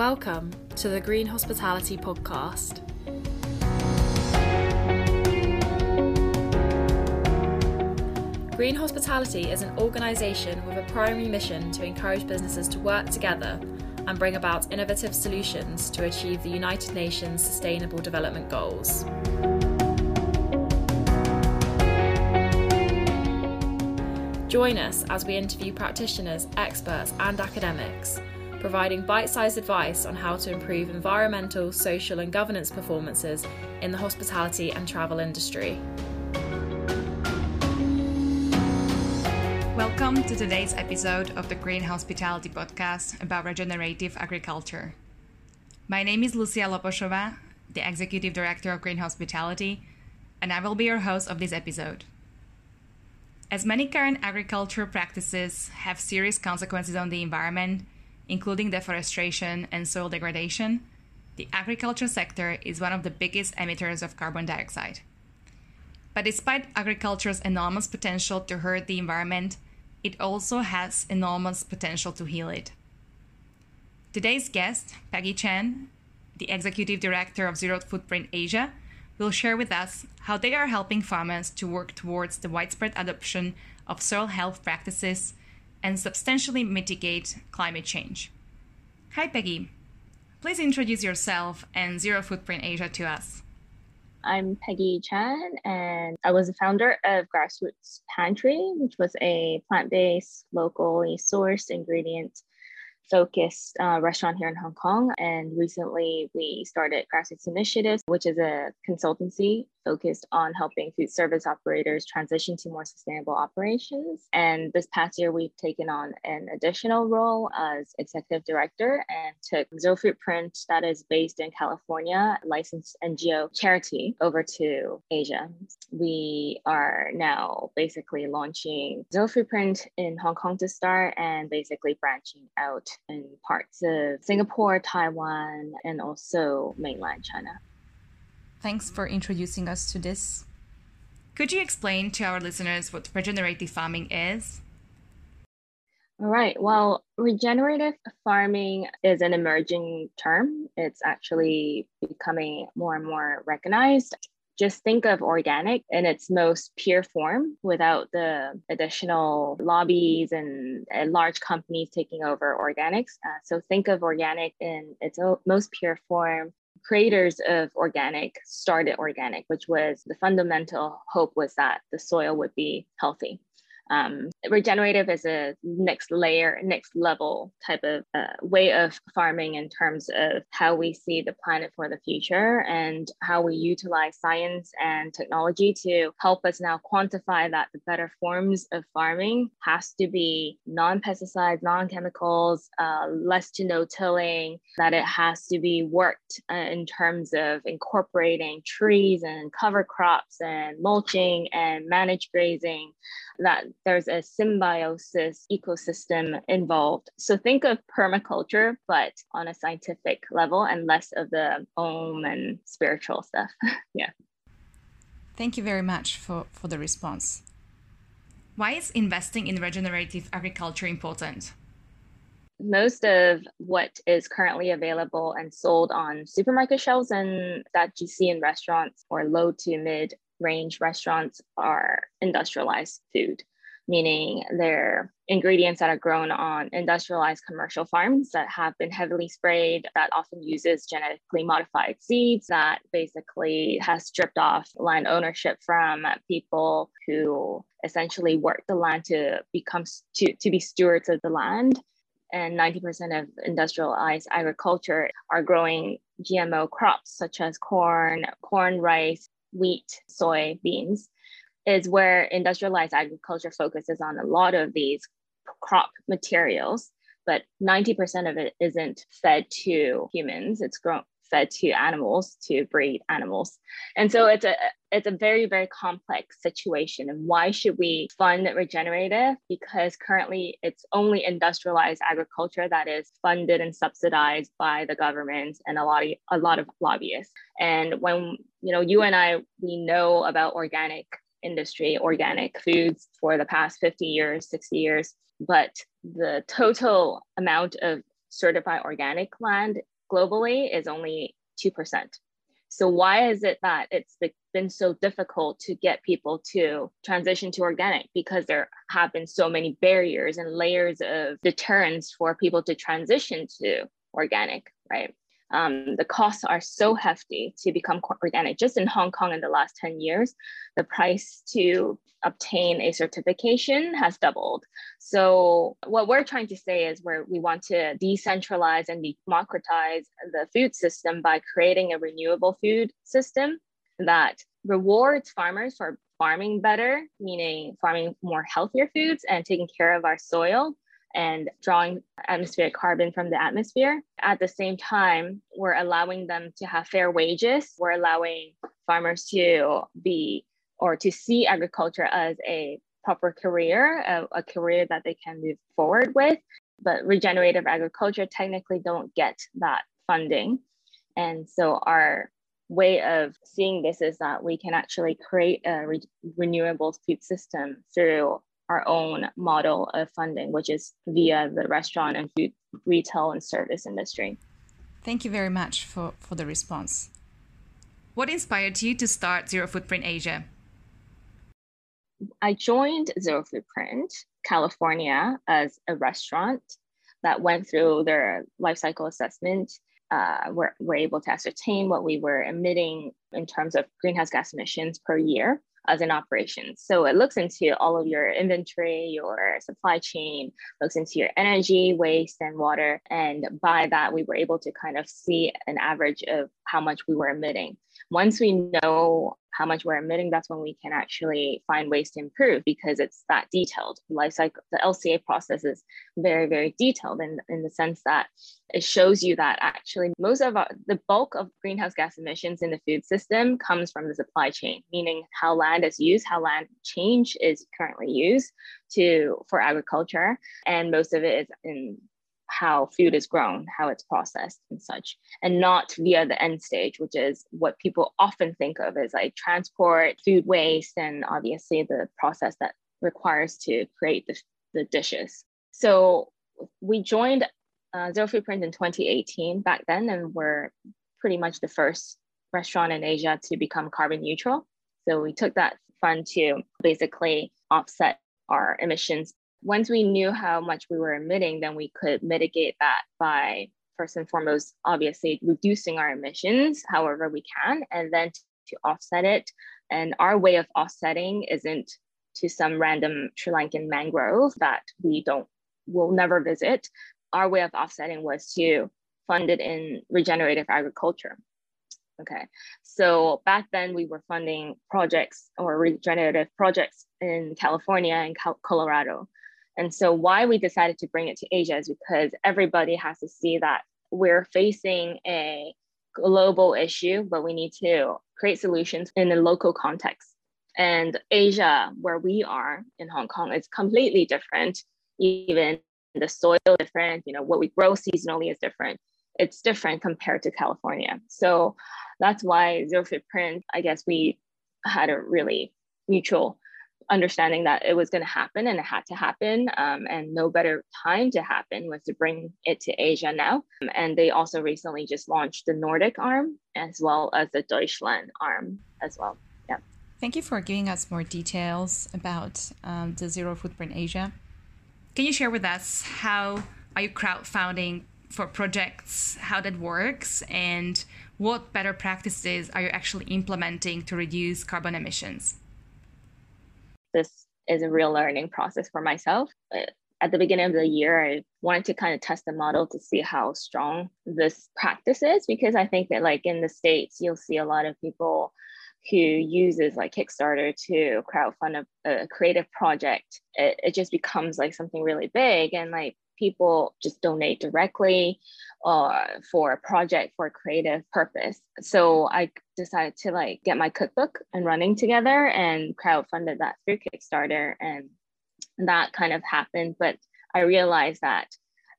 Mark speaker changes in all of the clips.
Speaker 1: Welcome to the Green Hospitality Podcast. Green Hospitality is an organisation with a primary mission to encourage businesses to work together and bring about innovative solutions to achieve the United Nations Sustainable Development Goals. Join us as we interview practitioners, experts, and academics, providing bite sized advice on how to improve environmental, social, and governance performances in the hospitality and travel industry.
Speaker 2: Welcome to today's episode of the Green Hospitality Podcast about regenerative agriculture. My name is Lucia Loposhova, the Executive Director of Green Hospitality, and I will be your host of this episode. As many current agricultural practices have serious consequences on the environment, including deforestation and soil degradation, the agriculture sector is one of the biggest emitters of carbon dioxide. But despite agriculture's enormous potential to hurt the environment, it also has enormous potential to heal it. Today's guest, Peggy Chan, the Executive Director of Zero Foodprint Asia, will share with us how they are helping farmers to work towards the widespread adoption of soil health practices and substantially mitigate climate change. Hi, Peggy. Please introduce yourself and Zero Foodprint Asia to us.
Speaker 3: I'm Peggy Chan, and I was the founder of Grassroots Pantry, which was a plant based, locally sourced ingredient focused uh, restaurant here in Hong Kong. And recently we started Grassroots Initiatives, which is a consultancy focused on helping food service operators transition to more sustainable operations. And this past year, we've taken on an additional role as executive director and took Zero Foodprint, that is based in California, licensed NGO charity, over to Asia. We are now basically launching Zero Foodprint in Hong Kong to start and basically branching out in parts of Singapore, Taiwan, and also mainland China.
Speaker 2: Thanks for introducing us to this. Could you explain to our listeners what regenerative farming is?
Speaker 3: All right. Well, regenerative farming is an emerging term. It's actually becoming more and more recognized. Just think of organic in its most pure form without the additional lobbies and, and large companies taking over organics. Uh, so think of organic in its most pure form creators of organic started organic, which was the fundamental hope was that the soil would be healthy um, regenerative is a next layer, next level type of uh, way of farming in terms of how we see the planet for the future and how we utilize science and technology to help us now quantify that the better forms of farming has to be non-pesticides, non-chemicals, uh, less to no tilling, that it has to be worked uh, in terms of incorporating trees and cover crops and mulching and managed grazing that there's a symbiosis ecosystem involved. So think of permaculture, but on a scientific level and less of the om and spiritual stuff. yeah.
Speaker 2: Thank you very much for, for the response. Why is investing in regenerative agriculture important?
Speaker 3: most of what is currently available and sold on supermarket shelves and that you see in restaurants or low to mid range restaurants are industrialized food meaning they're ingredients that are grown on industrialized commercial farms that have been heavily sprayed, that often uses genetically modified seeds, that basically has stripped off land ownership from people who essentially work the land to become to, to be stewards of the land. And 90% of industrialized agriculture are growing GMO crops such as corn, corn, rice, wheat, soy, beans is where industrialized agriculture focuses on a lot of these crop materials, but 90% of it isn't fed to humans. It's grown fed to animals to breed animals. And so it's a it's a very very complex situation and why should we fund regenerative because currently it's only industrialized agriculture that is funded and subsidized by the government and a lot of a lot of lobbyists and when you know you and I we know about organic industry, organic foods, for the past 50 years, 60 years. But the total amount of certified organic land globally is only 2%. So why is it that it's been so difficult to get people to transition to organic? Because there have been so many barriers and layers of deterrence for people to transition to organic, right? Um, the costs are so hefty to become organic. Just in Hong Kong in the last 10 years, the price to obtain a certification has doubled. So what we're trying to say is where we want to decentralize and democratize the food system by creating a renewable food system that rewards farmers for farming better, meaning farming more healthier foods and taking care of our soil and drawing atmospheric carbon from the atmosphere. At the same time, we're allowing them to have fair wages. We're allowing farmers to be or to see agriculture as a proper career, a, a career that they can move forward with. But regenerative agriculture technically don't get that funding. And so our way of seeing this is that we can actually create a re- renewable food system through our own model of funding, which is via the restaurant and food retail and service industry.
Speaker 2: Thank you very much for, for the response. What inspired you to start Zero Foodprint Asia?
Speaker 3: I joined Zero Foodprint California as a restaurant that went through their life cycle assessment. Uh, we're, we're able to ascertain what we were emitting in terms of greenhouse gas emissions per year as an operation. So it looks into all of your inventory, your supply chain, looks into your energy, waste, and water. And by that, we were able to kind of see an average of how much we were emitting. Once we know how much we're emitting, that's when we can actually find ways to improve because it's that detailed. Life cycle, the LCA process is very, very detailed in, in the sense that it shows you that actually most of our, the bulk of greenhouse gas emissions in the food system comes from the supply chain, meaning how land is used, how land change is currently used to for agriculture, and most of it is in how food is grown, how it's processed and such, and not via the end stage, which is what people often think of as like transport, food waste, and obviously the process that requires to create the, the dishes. So we joined uh, Zero Foodprint in 2018 back then, and we're pretty much the first restaurant in Asia to become carbon neutral. So we took that fund to basically offset our emissions once we knew how much we were emitting, then we could mitigate that by first and foremost, obviously reducing our emissions however we can, and then to offset it. And our way of offsetting isn't to some random Sri Lankan mangrove that we don't will never visit. Our way of offsetting was to fund it in regenerative agriculture. Okay, so back then we were funding projects or regenerative projects in California and Colorado. And so, why we decided to bring it to Asia is because everybody has to see that we're facing a global issue, but we need to create solutions in a local context. And Asia, where we are in Hong Kong, is completely different. Even the soil different, you know, what we grow seasonally is different. It's different compared to California. So that's why Zero Foodprint, I guess we had a really mutual understanding that it was going to happen and it had to happen um, and no better time to happen was to bring it to asia now. And they also recently just launched the nordic arm as well as the deutschland arm as well. Yeah.
Speaker 2: Thank you for giving us more details about um, the zero foodprint asia. Can you share with us how are you crowdfunding for projects how that works and what better practices are you actually implementing to reduce carbon emissions
Speaker 3: this is a real learning process for myself. Uh, at the beginning of the year, I wanted to kind of test the model to see how strong this practice is because I think that like in the States, you'll see a lot of people who uses like Kickstarter to crowdfund a, a creative project. It, it just becomes like something really big and like people just donate directly uh, for a project for a creative purpose. So I decided to like get my cookbook and running together and crowdfunded that through Kickstarter. And that kind of happened. But I realized that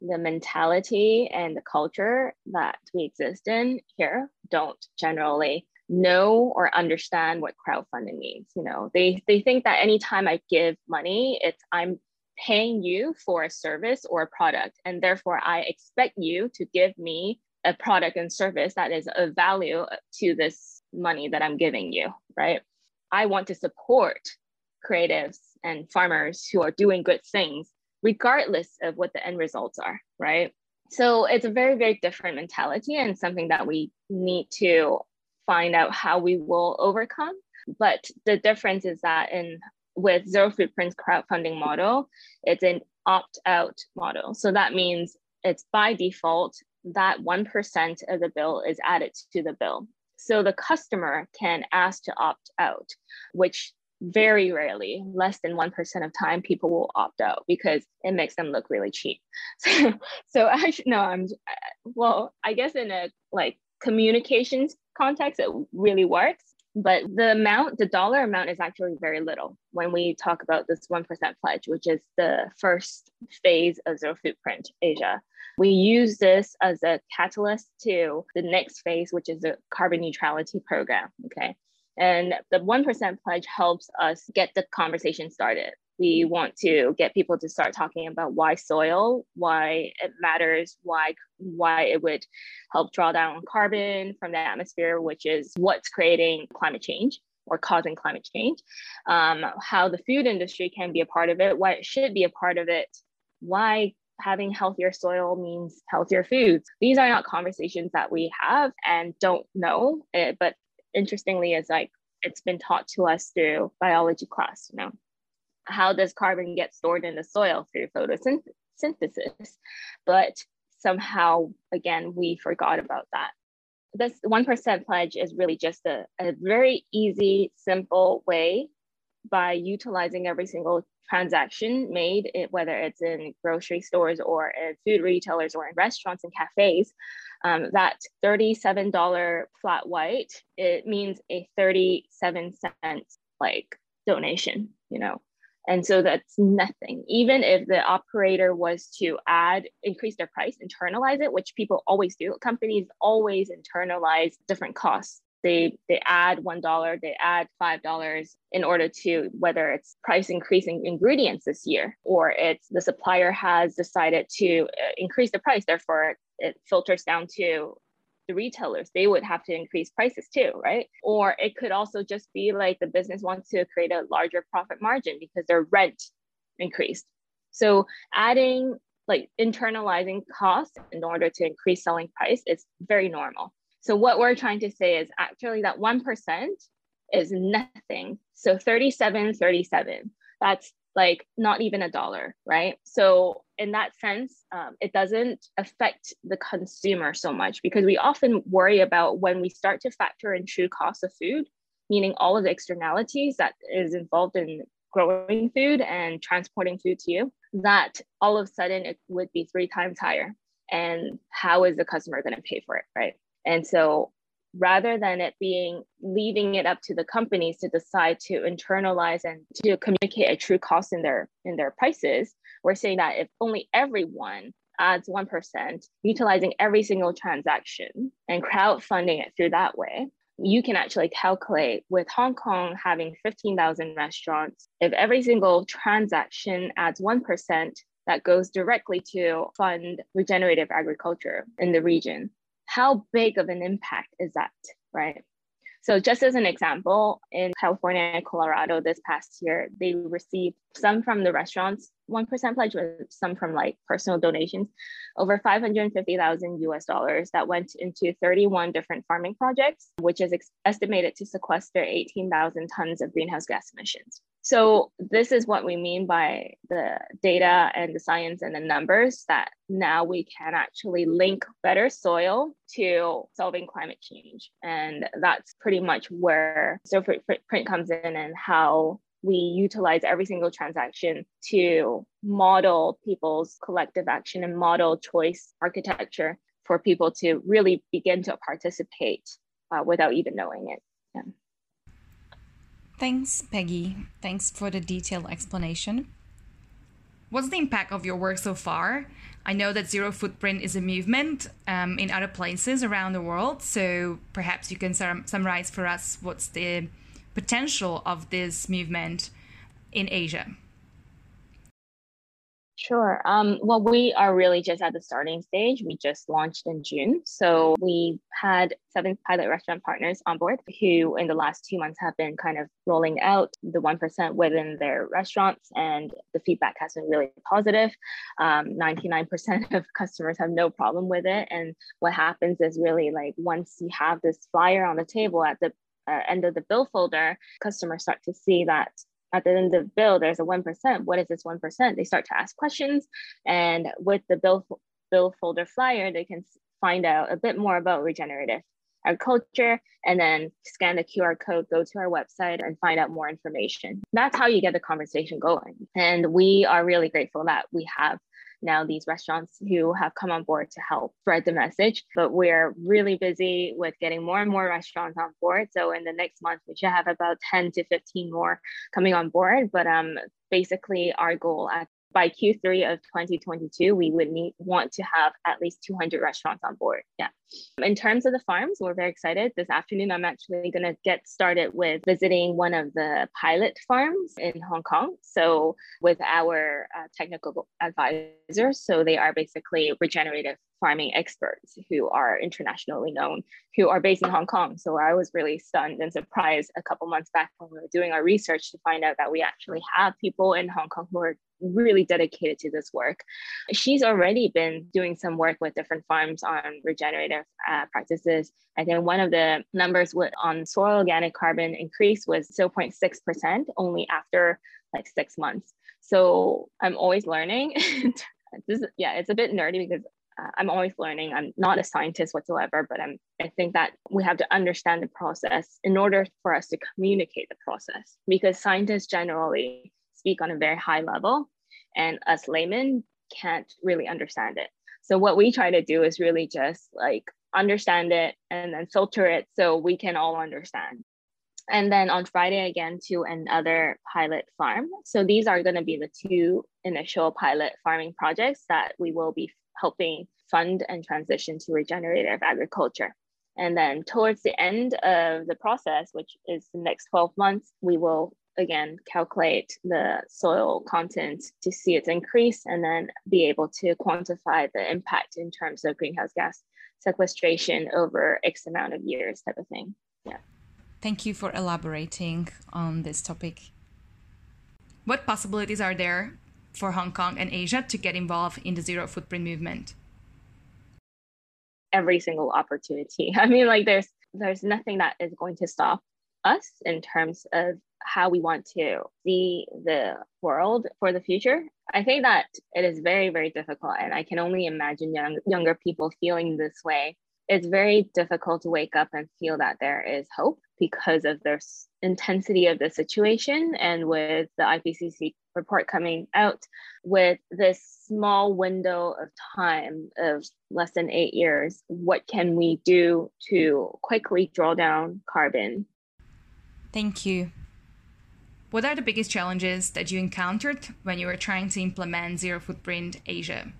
Speaker 3: the mentality and the culture that we exist in here don't generally know or understand what crowdfunding means you know they they think that anytime i give money it's i'm paying you for a service or a product and therefore i expect you to give me a product and service that is of value to this money that I'm giving you, right? I want to support creatives and farmers who are doing good things, regardless of what the end results are, right? So it's a very, very different mentality and something that we need to find out how we will overcome. But the difference is that in with zero foodprint crowdfunding model, it's an opt-out model. So that means it's by default that 1% of the bill is added to the bill. So the customer can ask to opt out, which very rarely, less than 1% of time, people will opt out because it makes them look really cheap. So, so actually, no, I'm, well, I guess in a like communications context, it really works. But the amount, the dollar amount is actually very little when we talk about this 1% pledge, which is the first phase of Zero Foodprint Asia. We use this as a catalyst to the next phase, which is the carbon neutrality program. Okay. And the 1% pledge helps us get the conversation started. We want to get people to start talking about why soil, why it matters, why why it would help draw down carbon from the atmosphere, which is what's creating climate change or causing climate change, um, how the food industry can be a part of it, why it should be a part of it, why having healthier soil means healthier foods. These are not conversations that we have and don't know, eh, but interestingly, it's like it's been taught to us through biology class, you know. How does carbon get stored in the soil through photosynthesis? But somehow, again, we forgot about that. This 1% pledge is really just a, a very easy, simple way by utilizing every single transaction made, whether it's in grocery stores or in food retailers or in restaurants and cafes, um, that $37 flat white, it means a 37 cents like donation, you know. And so that's nothing. Even if the operator was to add, increase their price, internalize it, which people always do, companies always internalize different costs they they add one dollar they add five dollars in order to whether it's price increasing ingredients this year or it's the supplier has decided to uh, increase the price therefore it filters down to the retailers they would have to increase prices too right or it could also just be like the business wants to create a larger profit margin because their rent increased so adding like internalizing costs in order to increase selling price is very normal so what we're trying to say is actually that 1% is nothing. So 37, 37, that's like not even a dollar, right? So in that sense, um, it doesn't affect the consumer so much because we often worry about when we start to factor in true cost of food, meaning all of the externalities that is involved in growing food and transporting food to you, that all of a sudden it would be three times higher. And how is the customer going to pay for it, right? And so rather than it being leaving it up to the companies to decide to internalize and to communicate a true cost in their in their prices, we're saying that if only everyone adds 1%, utilizing every single transaction and crowdfunding it through that way, you can actually calculate with Hong Kong having 15,000 restaurants, if every single transaction adds 1%, that goes directly to fund regenerative agriculture in the region how big of an impact is that, right? So just as an example, in California and Colorado this past year, they received some from the restaurants, 1% pledge, some from like personal donations, over 550,000 US dollars that went into 31 different farming projects, which is ex- estimated to sequester 18,000 tons of greenhouse gas emissions. So this is what we mean by the data and the science and the numbers that now we can actually link better soil to solving climate change. And that's pretty much where Zero Foodprint comes in and how we utilize every single transaction to model people's collective action and model choice architecture for people to really begin to participate uh, without even knowing it. Yeah.
Speaker 2: Thanks, Peggy. Thanks for the detailed explanation. What's the impact of your work so far? I know that Zero Foodprint is a movement um, in other places around the world, so perhaps you can sum- summarize for us what's the potential of this movement in Asia.
Speaker 3: Sure. Um, well, we are really just at the starting stage. We just launched in June. So we had seven pilot restaurant partners on board who, in the last two months, have been kind of rolling out the 1% within their restaurants. And the feedback has been really positive. Um, 99% of customers have no problem with it. And what happens is really like once you have this flyer on the table at the uh, end of the bill folder, customers start to see that at the end of the bill, there's a 1%. What is this 1%? They start to ask questions. And with the bill, bill folder flyer, they can find out a bit more about regenerative agriculture and then scan the QR code, go to our website and find out more information. That's how you get the conversation going. And we are really grateful that we have now these restaurants who have come on board to help spread the message. But we're really busy with getting more and more restaurants on board. So in the next month, we should have about 10 to 15 more coming on board. But um, basically, our goal at by Q3 of 2022, we would need want to have at least 200 restaurants on board. Yeah. In terms of the farms, we're very excited. This afternoon, I'm actually going to get started with visiting one of the pilot farms in Hong Kong. So, with our uh, technical advisors, so they are basically regenerative farming experts who are internationally known, who are based in Hong Kong. So I was really stunned and surprised a couple months back when we were doing our research to find out that we actually have people in Hong Kong who are really dedicated to this work. She's already been doing some work with different farms on regenerative uh, practices. I think one of the numbers on soil organic carbon increase was 0.6% only after like six months. So I'm always learning. this, yeah, it's a bit nerdy because uh, I'm always learning. I'm not a scientist whatsoever, but I'm, I think that we have to understand the process in order for us to communicate the process because scientists generally speak on a very high level and us laymen can't really understand it. So what we try to do is really just like understand it and then filter it so we can all understand. And then on Friday again to another pilot farm. So these are going to be the two initial pilot farming projects that we will be helping fund and transition to regenerative agriculture. And then towards the end of the process, which is the next 12 months, we will again calculate the soil content to see its increase and then be able to quantify the impact in terms of greenhouse gas sequestration over X amount of years type of thing. Yeah.
Speaker 2: Thank you for elaborating on this topic. What possibilities are there for Hong Kong and Asia to get involved in the zero foodprint movement?
Speaker 3: Every single opportunity. I mean, like there's there's nothing that is going to stop us in terms of how we want to see the world for the future. I think that it is very, very difficult. And I can only imagine young, younger people feeling this way. It's very difficult to wake up and feel that there is hope because of the intensity of the situation. And with the IPCC report coming out, with this small window of time of less than eight years, what can we do to quickly draw down carbon
Speaker 2: Thank you. What are the biggest challenges that you encountered when you were trying to implement Zero Foodprint Asia?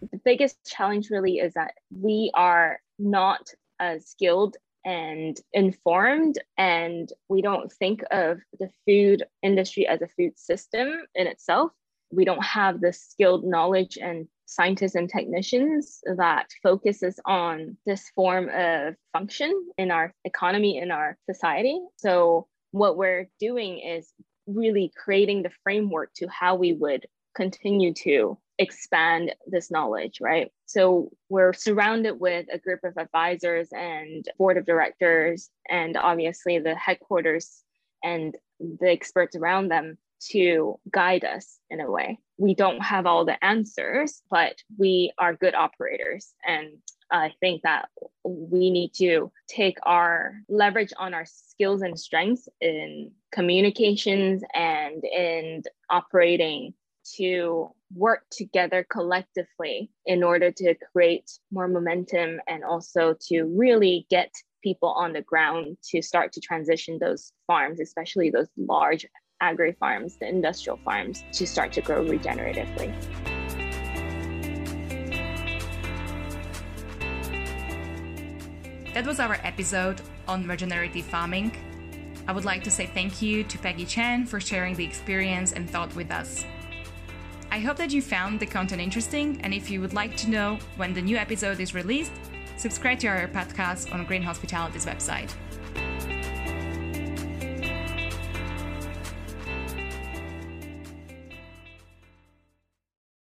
Speaker 3: The biggest challenge really is that we are not as skilled and informed, and we don't think of the food industry as a food system in itself. We don't have the skilled knowledge and scientists and technicians that focuses on this form of function in our economy, in our society. So, what we're doing is really creating the framework to how we would continue to expand this knowledge, right? So we're surrounded with a group of advisors and board of directors, and obviously the headquarters and the experts around them to guide us in a way. We don't have all the answers, but we are good operators. And I think that we need to take our leverage on our skills and strengths in communications and in operating to work together collectively in order to create more momentum and also to really get people on the ground to start to transition those farms, especially those large agri farms, the industrial farms, to start to grow regeneratively.
Speaker 2: That was our episode on regenerative farming. I would like to say thank you to Peggy Chan for sharing the experience and thought with us. I hope that you found the content interesting, and if you would like to know when the new episode is released, subscribe to our podcast on Green Hospitality's website.